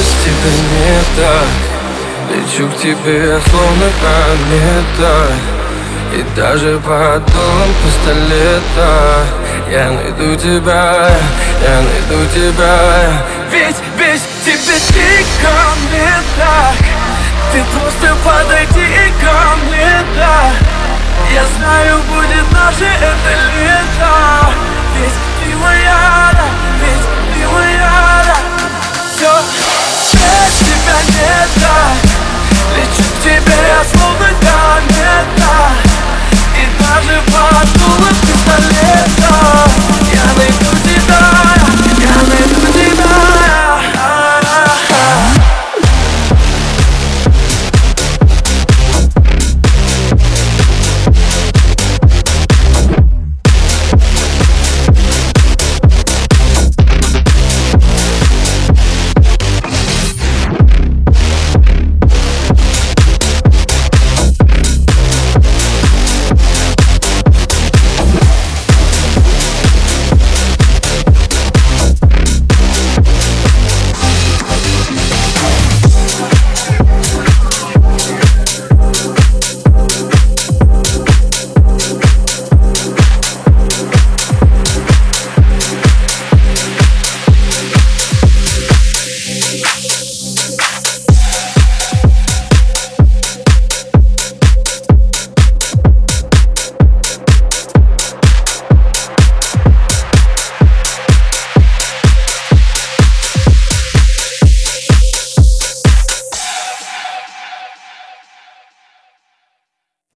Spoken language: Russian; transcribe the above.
без тебя не так. Лечу к тебе словно комета. И даже под дулом пистолета Я найду тебя, я найду тебя. Ведь без тебя ты ко мне так. Ты просто подойди ко мне так Я знаю, будет наше это лето. Ведь ты моя